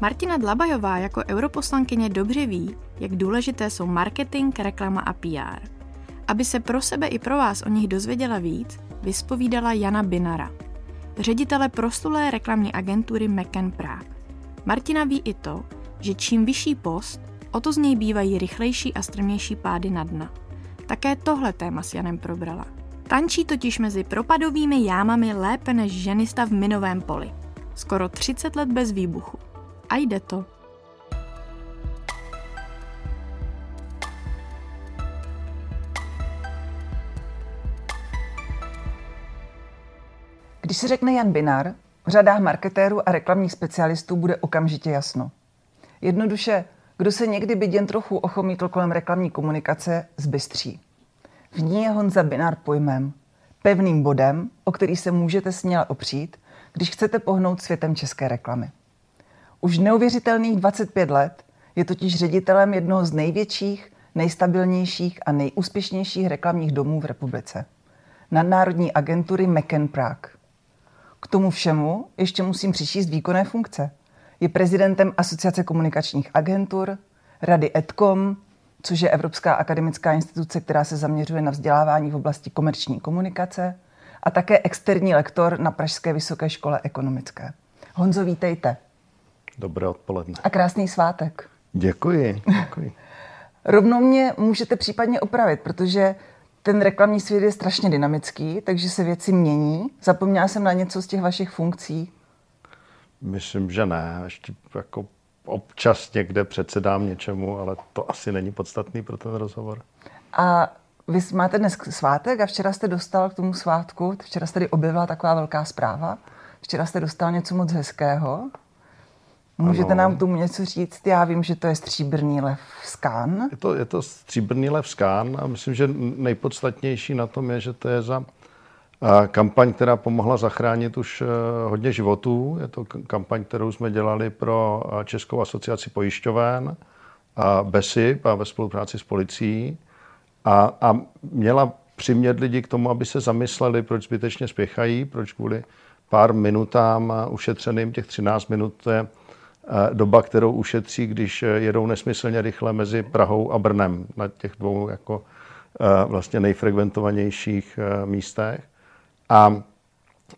Martina Dlabajová jako europoslankyně dobře ví, jak důležité jsou marketing, reklama a PR. Aby se pro sebe i pro vás o nich dozvěděla víc, vyspovídala Jana Binara, ředitele proslulé reklamní agentury McCann Prague. Martina ví i to, že čím vyšší post, o to z něj bývají rychlejší a strmější pády na dna. Také tohle téma s Janem probrala. Tančí totiž mezi propadovými jámami lépe než ženista v minovém poli. Skoro 30 let bez výbuchu. A jde to. Když se řekne Jan Binar, v řadách marketérů a reklamních specialistů bude okamžitě jasno. Jednoduše, kdo se někdy byt jen trochu ochomítl kolem reklamní komunikace, zbystří. V ní je Honza Binar pojmem, pevným bodem, o který se můžete směle opřít, když chcete pohnout světem české reklamy. Už neuvěřitelných 25 let je totiž ředitelem jednoho z největších, nejstabilnějších a nejúspěšnějších reklamních domů v republice. Nadnárodní agentury McCann Prague. K tomu všemu ještě musím přičíst výkonné funkce. Je prezidentem Asociace komunikačních agentur, Rady EDCOM, což je Evropská akademická instituce, která se zaměřuje na vzdělávání v oblasti komerční komunikace, a také externí lektor na Pražské vysoké škole ekonomické. Honzo, vítejte. Dobré odpoledne. A krásný svátek. Děkuji. děkuji. Rovnou mě můžete případně opravit, protože ten reklamní svět je strašně dynamický, takže se věci mění. Zapomněla jsem na něco z těch vašich funkcí? Myslím, že ne. Ještě jako občas někde předsedám něčemu, ale to asi není podstatný pro ten rozhovor. A vy máte dnes svátek a včera jste dostal k tomu svátku, včera jste tady objevila taková velká zpráva, včera jste dostal něco moc hezkého. Můžete ano. nám tomu něco říct? Já vím, že to je stříbrný lev skán. Je to, je to stříbrný lev skán a myslím, že nejpodstatnější na tom je, že to je za kampaň, která pomohla zachránit už e, hodně životů. Je to kampaň, kterou jsme dělali pro e, Českou asociaci pojišťoven a BESIP a ve spolupráci s policií. A, a měla přimět lidi k tomu, aby se zamysleli, proč zbytečně spěchají, proč kvůli pár minutám ušetřeným, těch 13 minut, to je doba, kterou ušetří, když jedou nesmyslně rychle mezi Prahou a Brnem na těch dvou jako vlastně nejfrekventovanějších místech. A,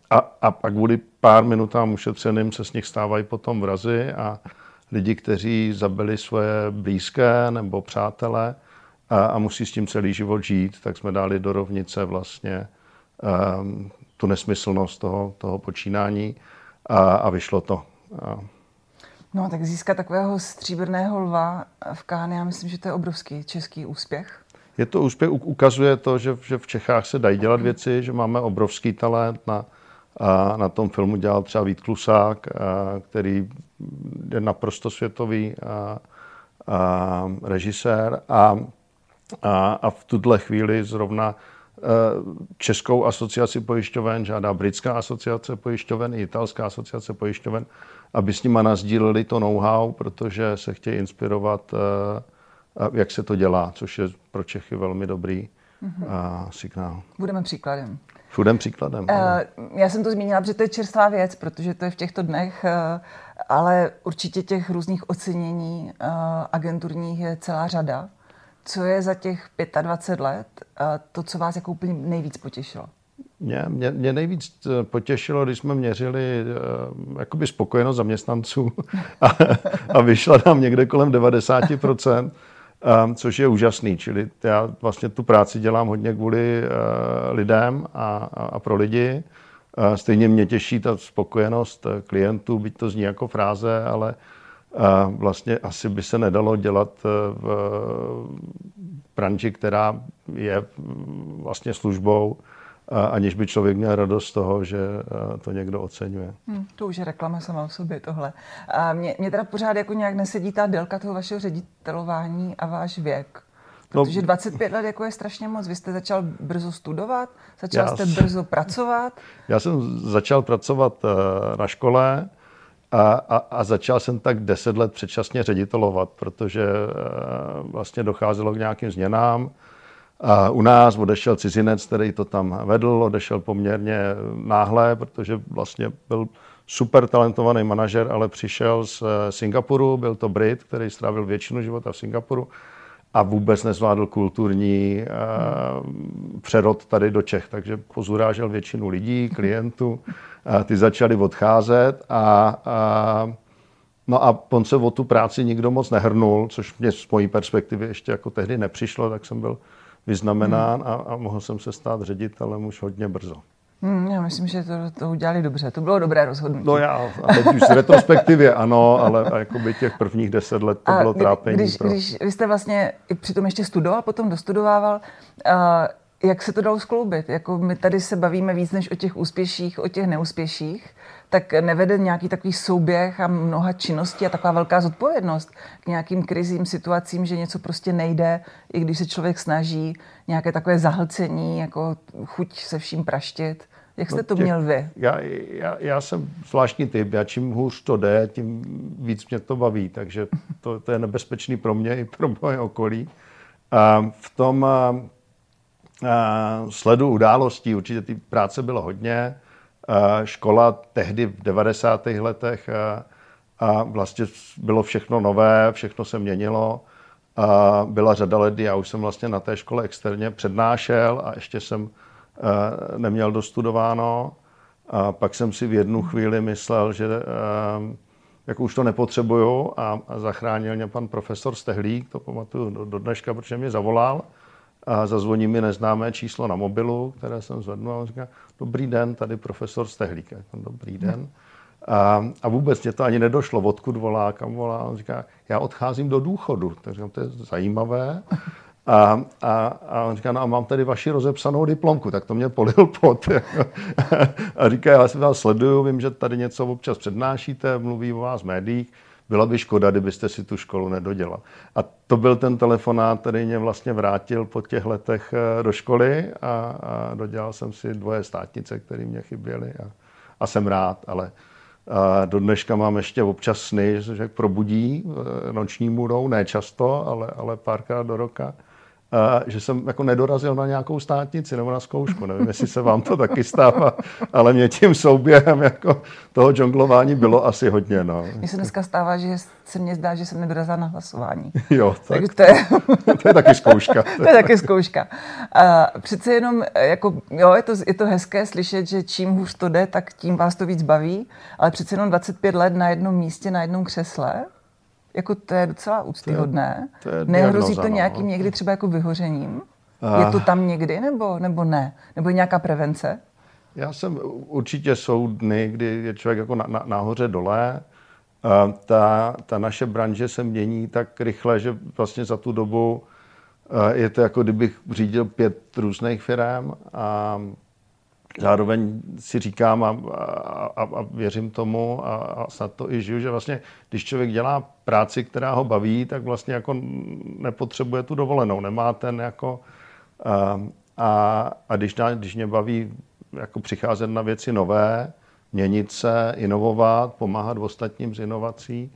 a, a pak kvůli pár minutám ušetřeným se z nich stávají potom vrazy a lidi, kteří zabili svoje blízké nebo přátele a, a musí s tím celý život žít, tak jsme dali do rovnice vlastně um, tu nesmyslnost toho, toho počínání a, a vyšlo to. A, No, tak získat takového stříbrného lva v Káně, já myslím, že to je obrovský český úspěch. Je to úspěch, ukazuje to, že, že v Čechách se dají dělat věci, že máme obrovský talent. Na, a na tom filmu dělal třeba Vít Klusák, a, který je naprosto světový a, a režisér. A, a, a v tuhle chvíli zrovna Českou asociaci pojišťoven žádá Britská asociace pojišťoven i Italská asociace pojišťoven, aby s nima nazdíleli to know-how, protože se chtějí inspirovat, eh, jak se to dělá, což je pro Čechy velmi dobrý mm-hmm. signál. Budeme příkladem. Budeme příkladem. Uh, já jsem to zmínila, protože to je čerstvá věc, protože to je v těchto dnech, ale určitě těch různých ocenění agenturních je celá řada. Co je za těch 25 let to, co vás jako úplně nejvíc potěšilo? Mě, mě, mě nejvíc eh, potěšilo, když jsme měřili uh, jakoby spokojenost zaměstnanců a, a vyšla nám někde kolem 90%, um, eh, což je úžasný. Čili já vlastně tu práci dělám hodně kvůli uh, lidem a, a, a pro lidi. Uh, stejně mě těší ta spokojenost klientů, byť to zní jako fráze, ale uh, vlastně asi by se nedalo dělat v branži, která je vlastně službou, aniž by člověk měl radost z toho, že to někdo oceňuje. Hmm, to už je reklama sama o sobě tohle. A mě, mě teda pořád jako nějak nesedí ta délka toho vašeho ředitelování a váš věk. No. Protože 25 let jako je strašně moc. Vy jste začal brzo studovat, začal jste brzo pracovat. Já jsem začal pracovat na škole a, a, a začal jsem tak 10 let předčasně ředitelovat, protože e, vlastně docházelo k nějakým změnám. A u nás odešel cizinec, který to tam vedl, odešel poměrně náhle, protože vlastně byl super talentovaný manažer, ale přišel z Singapuru, byl to Brit, který strávil většinu života v Singapuru a vůbec nezvládl kulturní uh, přerod tady do Čech, takže pozurážel většinu lidí, klientů, ty začali odcházet a, a No a on se o tu práci nikdo moc nehrnul, což mě z mojí perspektivy ještě jako tehdy nepřišlo, tak jsem byl vyznamenán hmm. a, a mohl jsem se stát ředitelem už hodně brzo. Hmm, já myslím, že to, to udělali dobře. To bylo dobré rozhodnutí. No já, a teď už z retrospektivě ano, ale jakoby těch prvních deset let to a bylo trápení. Když, pro... když vy jste vlastně i přitom ještě studoval, potom dostudovával, uh, jak se to dalo skloubit? Jako my tady se bavíme víc než o těch úspěších, o těch neúspěších, tak nevede nějaký takový souběh a mnoha činností a taková velká zodpovědnost k nějakým krizím, situacím, že něco prostě nejde, i když se člověk snaží, nějaké takové zahlcení, jako chuť se vším praštit. Jak jste no, to těch, měl vy? Já, já, já jsem zvláštní typ. Já čím hůř to jde, tím víc mě to baví. Takže to, to je nebezpečný pro mě i pro moje okolí. A v tom sledu událostí určitě ty práce bylo hodně. A, škola tehdy v 90. letech a, a vlastně bylo všechno nové, všechno se měnilo. A byla řada let, já už jsem vlastně na té škole externě přednášel a ještě jsem Eh, neměl dostudováno. A pak jsem si v jednu chvíli myslel, že eh, jako už to nepotřebuju a, zachránil mě pan profesor Stehlík, to pamatuju do dneška, protože mě zavolal a zazvoní mi neznámé číslo na mobilu, které jsem zvednul a on říká, dobrý den, tady profesor Stehlík. Dobrý den. A, a vůbec mě to ani nedošlo, odkud volá, kam volá. On říká, já odcházím do důchodu. Takže to je zajímavé. A, a, a on říká, no a mám tady vaši rozepsanou diplomku, tak to mě polil pot. a říká, já se vás sleduju, vím, že tady něco občas přednášíte, mluví o vás v médiích, byla by škoda, kdybyste si tu školu nedodělal. A to byl ten telefonát, který mě vlastně vrátil po těch letech eh, do školy a, a dodělal jsem si dvoje státnice, které mě chyběly a, a jsem rád, ale a do dneška mám ještě občas sny, že probudí eh, noční můrou, ne často, ale, ale párkrát do roka že jsem jako nedorazil na nějakou státnici nebo na zkoušku. Nevím, jestli se vám to taky stává, ale mě tím souběhem jako toho džonglování bylo asi hodně. No. Mně se dneska stává, že se mně zdá, že jsem nedorazila na hlasování. Jo, tak, tak to, je... to je taky zkouška. to je taky zkouška. A přece jenom, jako, jo, je to, je to hezké slyšet, že čím hůř to jde, tak tím vás to víc baví, ale přece jenom 25 let na jednom místě, na jednom křesle, jako to je docela úctyhodné. To je, to je Nehrozí to no. nějakým někdy třeba jako vyhořením? Uh, je to tam někdy nebo, nebo ne? Nebo je nějaká prevence? Já jsem, určitě jsou dny, kdy je člověk jako na, na, nahoře dole. Uh, ta, ta naše branže se mění tak rychle, že vlastně za tu dobu uh, je to jako kdybych řídil pět různých firm a zároveň si říkám a, a, a věřím tomu a, a snad to i žiju, že vlastně, když člověk dělá práci, která ho baví, tak vlastně jako nepotřebuje tu dovolenou, nemá ten jako a, a, a když, když mě baví jako přicházet na věci nové, měnit se, inovovat, pomáhat ostatním z inovací,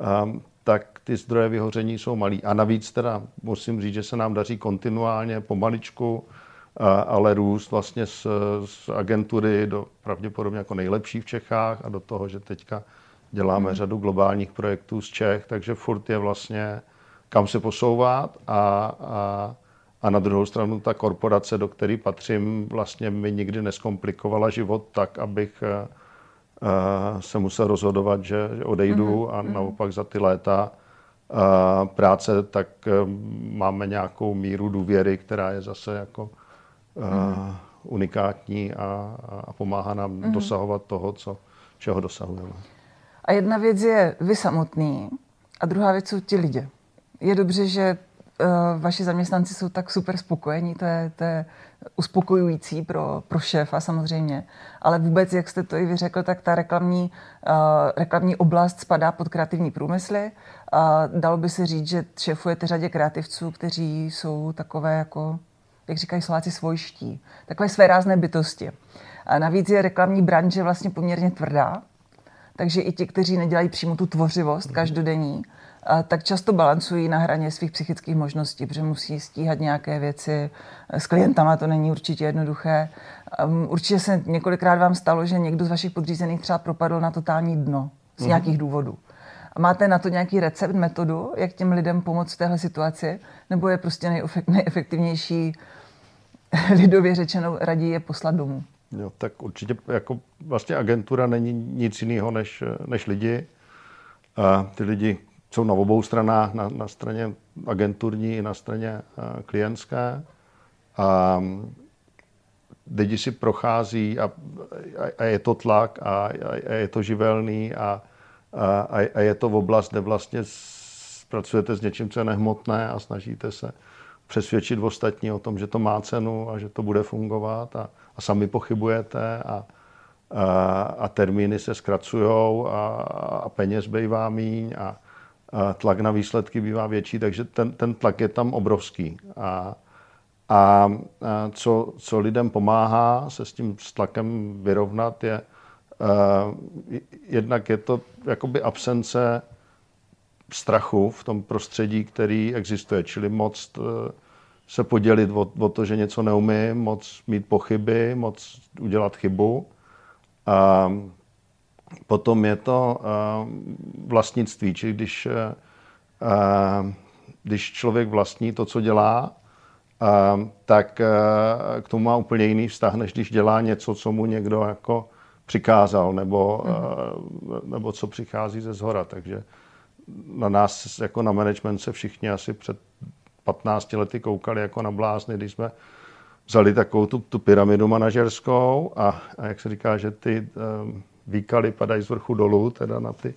a, tak ty zdroje vyhoření jsou malý. A navíc teda musím říct, že se nám daří kontinuálně, pomaličku, ale růst vlastně z, z agentury do pravděpodobně jako nejlepší v Čechách a do toho, že teďka děláme hmm. řadu globálních projektů z Čech, takže furt je vlastně kam se posouvat a, a, a na druhou stranu ta korporace, do které patřím, vlastně mi nikdy neskomplikovala život tak, abych uh, se musel rozhodovat, že, že odejdu mm-hmm. a hmm. naopak za ty léta uh, práce, tak uh, máme nějakou míru důvěry, která je zase jako mm. unikátní a, a pomáhá nám mm. dosahovat toho, co, čeho dosahujeme. A jedna věc je vy samotný a druhá věc jsou ti lidi. Je dobře, že uh, vaši zaměstnanci jsou tak super spokojení, to je, to je uspokojující pro, pro šéfa samozřejmě, ale vůbec, jak jste to i vyřekl, tak ta reklamní, uh, reklamní oblast spadá pod kreativní průmysly. Uh, dalo by se říct, že šéfujete řadě kreativců, kteří jsou takové jako jak říkají Slováci, svojští. Takové své rázné bytosti. A navíc je reklamní branže vlastně poměrně tvrdá, takže i ti, kteří nedělají přímo tu tvořivost každodenní, tak často balancují na hraně svých psychických možností, protože musí stíhat nějaké věci. S klientama to není určitě jednoduché. Um, určitě se několikrát vám stalo, že někdo z vašich podřízených třeba propadl na totální dno z mhm. nějakých důvodů. A máte na to nějaký recept, metodu, jak těm lidem pomoct v téhle situaci? Nebo je prostě nejefektivnější, lidově řečeno, raději je poslat domů? Jo, tak určitě jako vlastně agentura není nic jiného než, než lidi. A ty lidi jsou na obou stranách, na, na straně agenturní i na straně klientské. A lidi si prochází a, a je to tlak a, a je to živelný a, a, a je to v oblast, kde vlastně pracujete s něčím, co je nehmotné a snažíte se přesvědčit ostatní o tom, že to má cenu a že to bude fungovat a, a sami pochybujete a, a, a termíny se zkracují a, a peněz bývá míň a, a tlak na výsledky bývá větší, takže ten, ten tlak je tam obrovský. A, a co, co lidem pomáhá se s tím tlakem vyrovnat, je uh, jednak je to jakoby absence strachu v tom prostředí, který existuje, čili moc uh, se podělit o, o to, že něco neumím, moc mít pochyby, moc udělat chybu. A potom je to uh, vlastnictví, čili když, uh, když člověk vlastní to, co dělá, tak eh, k tomu má úplně jiný vztah, než když dělá něco, co mu někdo jako přikázal, nebo, mm. nebo co přichází ze zhora. Takže na nás jako na management se všichni asi před 15 lety koukali jako na blázny, když jsme vzali takovou tu, tu pyramidu manažerskou a, a jak se říká, že ty um, výkaly padají z vrchu dolů, teda na ty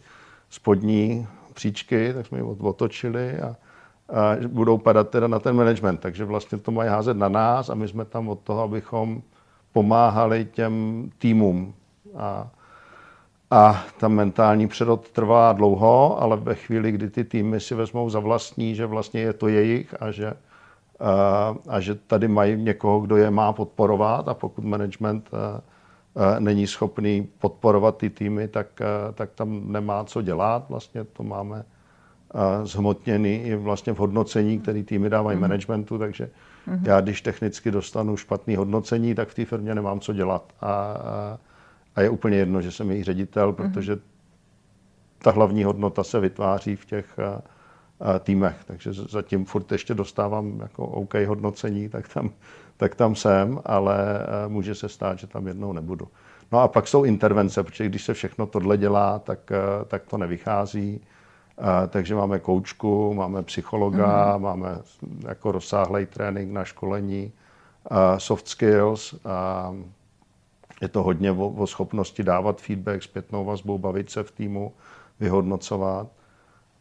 spodní příčky, tak jsme ji otočili a, a budou padat teda na ten management. Takže vlastně to mají házet na nás a my jsme tam od toho, abychom pomáhali těm týmům. A, a ta mentální přerod trvá dlouho, ale ve chvíli, kdy ty týmy si vezmou za vlastní, že vlastně je to jejich a že, a, a že tady mají někoho, kdo je má podporovat a pokud management a, a není schopný podporovat ty týmy, tak, tak tam nemá co dělat. Vlastně to máme zhmotněný i vlastně v hodnocení, který týmy dávají mm-hmm. managementu, takže mm-hmm. já když technicky dostanu špatný hodnocení, tak v té firmě nemám co dělat. A, a, a je úplně jedno, že jsem její ředitel, mm-hmm. protože ta hlavní hodnota se vytváří v těch týmech, takže zatím furt ještě dostávám jako OK hodnocení, tak tam, tak tam jsem, ale může se stát, že tam jednou nebudu. No a pak jsou intervence, protože když se všechno tohle dělá, tak, tak to nevychází. Takže máme koučku, máme psychologa, mm. máme jako rozsáhlý trénink na školení, soft skills. Je to hodně o, o schopnosti dávat feedback, zpětnou vazbu, bavit se v týmu, vyhodnocovat.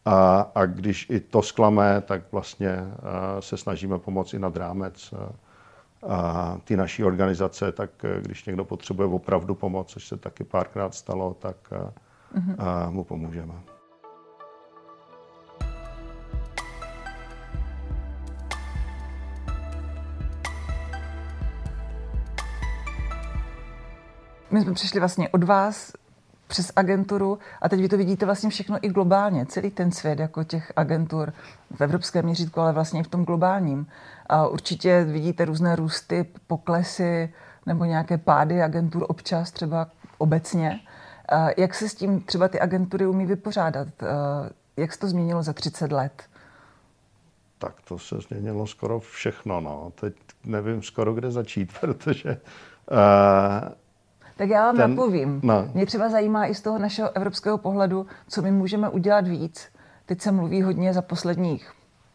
A, a když i to zklame, tak vlastně se snažíme pomoci nad rámec a ty naší organizace, tak když někdo potřebuje opravdu pomoc, což se taky párkrát stalo, tak a mu pomůžeme. My jsme přišli vlastně od vás přes agenturu a teď vy to vidíte vlastně všechno i globálně, celý ten svět jako těch agentur v evropském měřítku, ale vlastně i v tom globálním. A určitě vidíte různé růsty, poklesy nebo nějaké pády agentur občas třeba obecně. A jak se s tím třeba ty agentury umí vypořádat? Jak se to změnilo za 30 let? Tak to se změnilo skoro všechno. No. Teď nevím skoro, kde začít, protože uh, tak já vám ten, napovím. No. Mě třeba zajímá i z toho našeho evropského pohledu, co my můžeme udělat víc. Teď se mluví hodně za posledních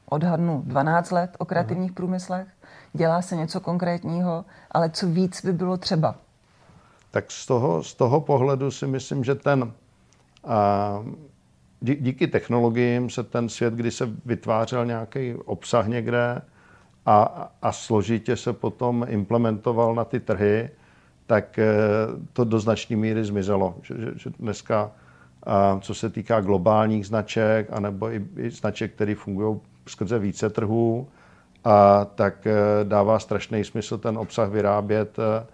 odhadnu 12 let o kreativních Aha. průmyslech. Dělá se něco konkrétního, ale co víc by bylo třeba? Tak z toho, z toho pohledu si myslím, že ten a, díky technologiím se ten svět, kdy se vytvářel nějaký obsah někde a, a složitě se potom implementoval na ty trhy, tak eh, to do značné míry zmizelo. Že, že, že dneska, co se týká globálních značek, anebo i, i značek, které fungují skrze více trhů, a tak eh, dává strašný smysl ten obsah vyrábět eh,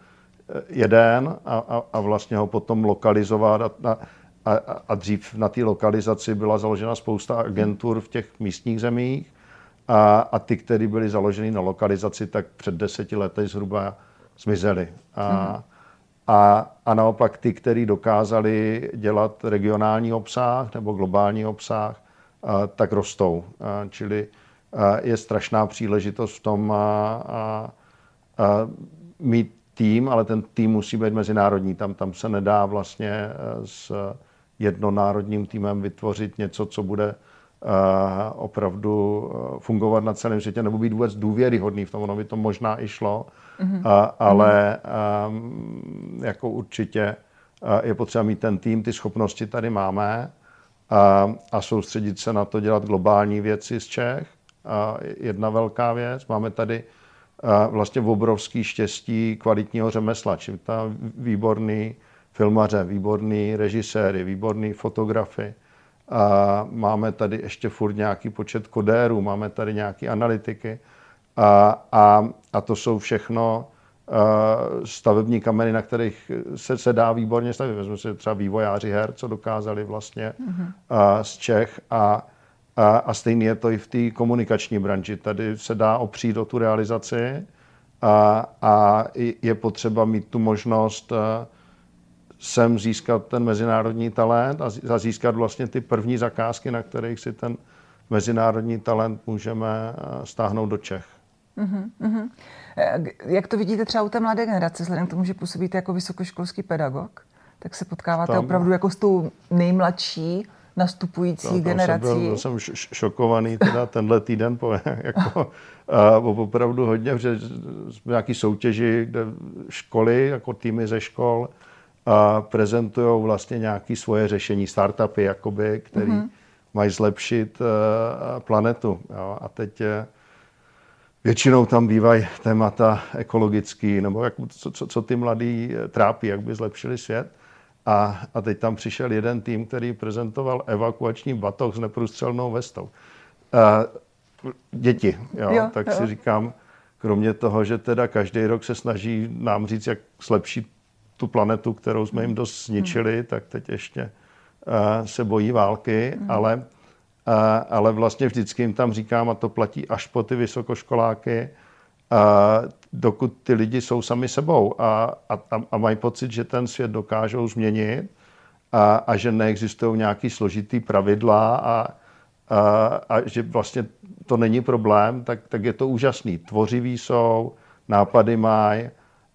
jeden a, a, a vlastně ho potom lokalizovat a, a, a, a dřív na té lokalizaci byla založena spousta agentur v těch místních zemích a, a ty, které byly založeny na lokalizaci, tak před deseti lety zhruba zmizely. A, hmm. a, a naopak ty, kteří dokázali dělat regionální obsah nebo globální obsah, tak rostou. Čili je strašná příležitost v tom a, mít tým, ale ten tým musí být mezinárodní. Tam, tam se nedá vlastně e, s jednonárodním týmem vytvořit něco, co bude opravdu fungovat na celém světě nebo být vůbec důvěryhodný v tom. Ono by to možná i šlo, mm-hmm. a, ale um, jako určitě je potřeba mít ten tým, ty schopnosti tady máme a, a soustředit se na to, dělat globální věci z Čech. A jedna velká věc, máme tady a vlastně obrovský štěstí kvalitního řemesla, čím ta výborný filmaře, výborný režiséry, výborný fotografy. A máme tady ještě furt nějaký počet kodérů, máme tady nějaké analytiky. A, a, a to jsou všechno stavební kameny, na kterých se, se dá výborně stavit. Vezmu si třeba vývojáři her, co dokázali vlastně mm-hmm. z Čech a, a, a stejně je to i v té komunikační branži. Tady se dá opřít o tu realizaci a, a je potřeba mít tu možnost sem získat ten mezinárodní talent a získat vlastně ty první zakázky, na kterých si ten mezinárodní talent můžeme eh, stáhnout do Čech. Uh-huh, Jak to vidíte třeba u té mladé generace, vzhledem k tomu, že působíte jako vysokoškolský pedagog, tak se potkáváte Tam, opravdu jako s tou nejmladší nastupující no, generací. Jsem, byl, byl jsem šokovaný teda tenhle týden, po, jako, a, opravdu hodně, že jsme nějaký soutěži, kde školy, jako týmy ze škol, a prezentují vlastně nějaké svoje řešení, startupy, jakoby, které mm-hmm. mají zlepšit uh, planetu. Jo. A teď většinou tam bývají témata ekologický, nebo jak, co, co, co ty mladí eh, trápí, jak by zlepšili svět. A, a teď tam přišel jeden tým, který prezentoval evakuační batoh s neprůstřelnou vestou. Uh, děti, jo, jo, tak jo. si říkám, kromě toho, že teda každý rok se snaží nám říct, jak zlepšit tu planetu, kterou jsme jim dost zničili, hmm. tak teď ještě uh, se bojí války, hmm. ale, ale vlastně vždycky jim tam říkám, a to platí až po ty vysokoškoláky, uh, dokud ty lidi jsou sami sebou a, a, a mají pocit, že ten svět dokážou změnit a, a že neexistují nějaký složitý pravidla a, a, a že vlastně to není problém, tak, tak je to úžasný. Tvořiví jsou, nápady mají,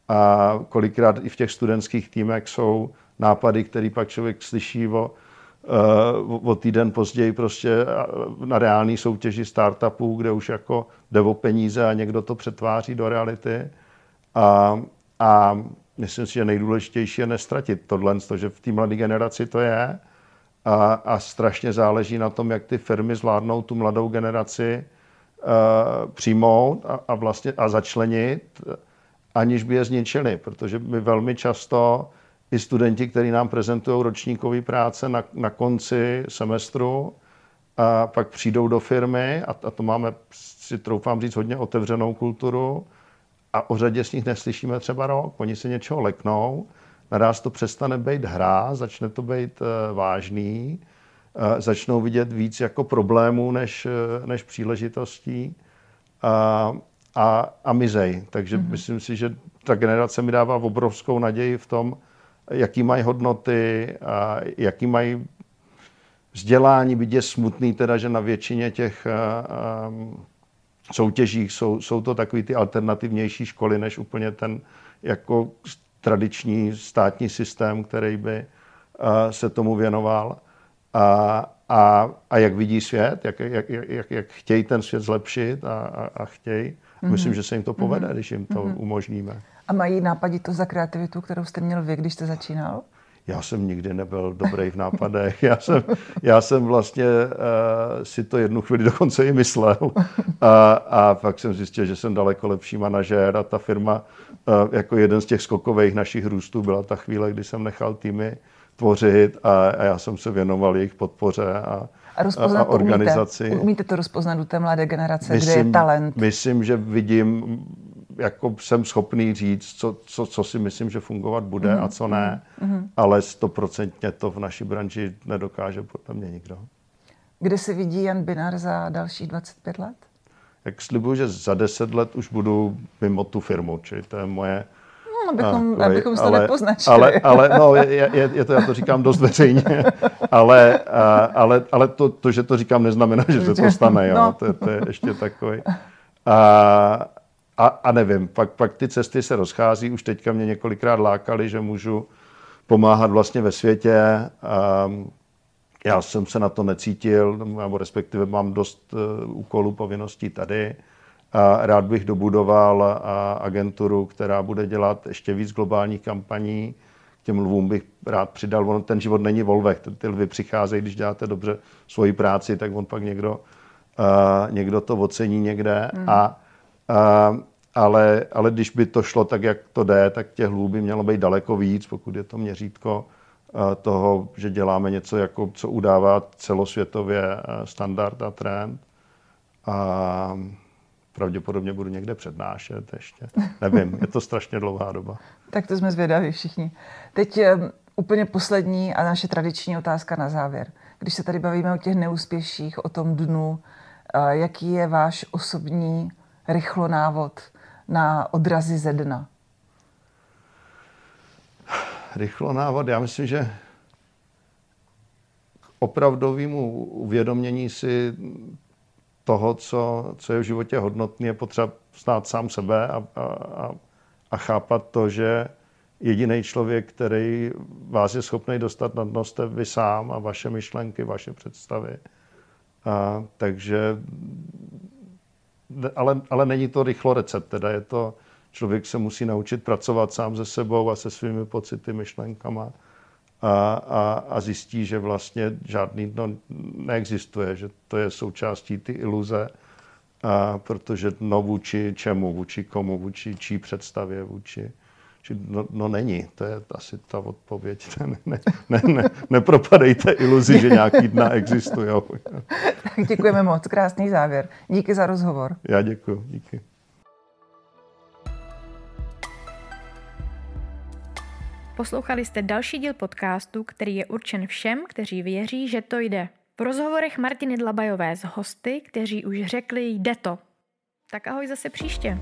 a kolikrát i v těch studentských týmech jsou nápady, které pak člověk slyší o, eh, o týden později prostě na reální soutěži startupů, kde už jako jde o peníze a někdo to přetváří do reality. A, a myslím si, že nejdůležitější je nestratit tohle, že v té mladé generaci to je. A, a strašně záleží na tom, jak ty firmy zvládnou tu mladou generaci uh, přijmout a, a, vlastně, a začlenit aniž by je zničili, protože my velmi často i studenti, kteří nám prezentují ročníkové práce na, na konci semestru, a pak přijdou do firmy a, a to máme, si troufám říct, hodně otevřenou kulturu a o řadě z nich neslyšíme třeba rok. Oni si něčeho leknou, naraz to přestane být hra, začne to být uh, vážný, uh, začnou vidět víc jako problémů než, uh, než příležitostí. Uh, a, a mizej. Takže mm-hmm. myslím si, že ta generace mi dává obrovskou naději v tom, jaký mají hodnoty, a jaký mají vzdělání, byť je smutný teda, že na většině těch um, soutěžích jsou, jsou to takový ty alternativnější školy, než úplně ten jako tradiční státní systém, který by uh, se tomu věnoval. A, a, a jak vidí svět, jak, jak, jak, jak chtějí ten svět zlepšit a, a, a chtějí Mm-hmm. Myslím, že se jim to povede, mm-hmm. když jim to mm-hmm. umožníme. A mají to za kreativitu, kterou jste měl vy, když jste začínal? Já jsem nikdy nebyl dobrý v nápadech. Já jsem, já jsem vlastně uh, si to jednu chvíli dokonce i myslel. A, a pak jsem zjistil, že jsem daleko lepší manažér a ta firma uh, jako jeden z těch skokových našich růstů byla ta chvíle, kdy jsem nechal týmy tvořit a, a já jsem se věnoval jejich podpoře a, a, rozpoznat a organizaci. Umíte, umíte to rozpoznat u té mladé generace, myslím, kde je talent? Myslím, že vidím jako jsem schopný říct, co, co, co si myslím, že fungovat bude mm-hmm. a co ne, mm-hmm. ale stoprocentně to v naší branži nedokáže podle mě nikdo. Kde se vidí Jan Binar za dalších 25 let? Jak slibuju, že za 10 let už budu mimo tu firmu, čili to je moje No, abychom, a, abychom to ale, nepoznačili. Ale, ale no, je, je, je to, já to říkám dost veřejně, ale, a, ale, ale to, to, že to říkám, neznamená, že se to stane. Jo? No. To, to je ještě takový. A, a, a nevím, pak, pak ty cesty se rozchází, už teďka mě několikrát lákali, že můžu pomáhat vlastně ve světě. A já jsem se na to necítil, nebo respektive mám dost uh, úkolů, povinností tady. A rád bych dobudoval agenturu, která bude dělat ještě víc globálních kampaní. K těm lvům bych rád přidal. On, ten život není volvech. Ty lvy přicházejí, když děláte dobře svoji práci, tak on pak někdo, uh, někdo to ocení někde. Hmm. A, uh, ale, ale když by to šlo tak, jak to jde, tak těch lvů by mělo být daleko víc, pokud je to měřítko toho, že děláme něco, jako, co udává celosvětově standard a trend. A pravděpodobně budu někde přednášet ještě. Nevím, je to strašně dlouhá doba. tak to jsme zvědaví všichni. Teď um, úplně poslední a naše tradiční otázka na závěr. Když se tady bavíme o těch neúspěších, o tom dnu, uh, jaký je váš osobní rychlonávod na odrazy ze dna? Rychlonávod, já myslím, že opravdovému uvědomění si toho, co, co je v životě hodnotné, je potřeba znát sám sebe a, a, a, a chápat to, že jediný člověk, který vás je schopný dostat na dno, jste vy sám a vaše myšlenky, vaše představy. A, takže, ale, ale není to rychlo recept, teda je to, člověk se musí naučit pracovat sám se sebou a se svými pocity, myšlenkama a, a, a zjistí, že vlastně žádný dno neexistuje, že to je součástí ty iluze, a protože no vůči čemu, vůči komu, vůči čí představě, vůči, či, no, no není, to je asi ta odpověď. Ne, ne, ne, ne, nepropadejte iluzi, že nějaký dna existují. Tak děkujeme moc, krásný závěr. Díky za rozhovor. Já děkuji, díky. Poslouchali jste další díl podcastu, který je určen všem, kteří věří, že to jde. V rozhovorech Martiny Dlabajové s hosty, kteří už řekli jde to. Tak ahoj zase příště.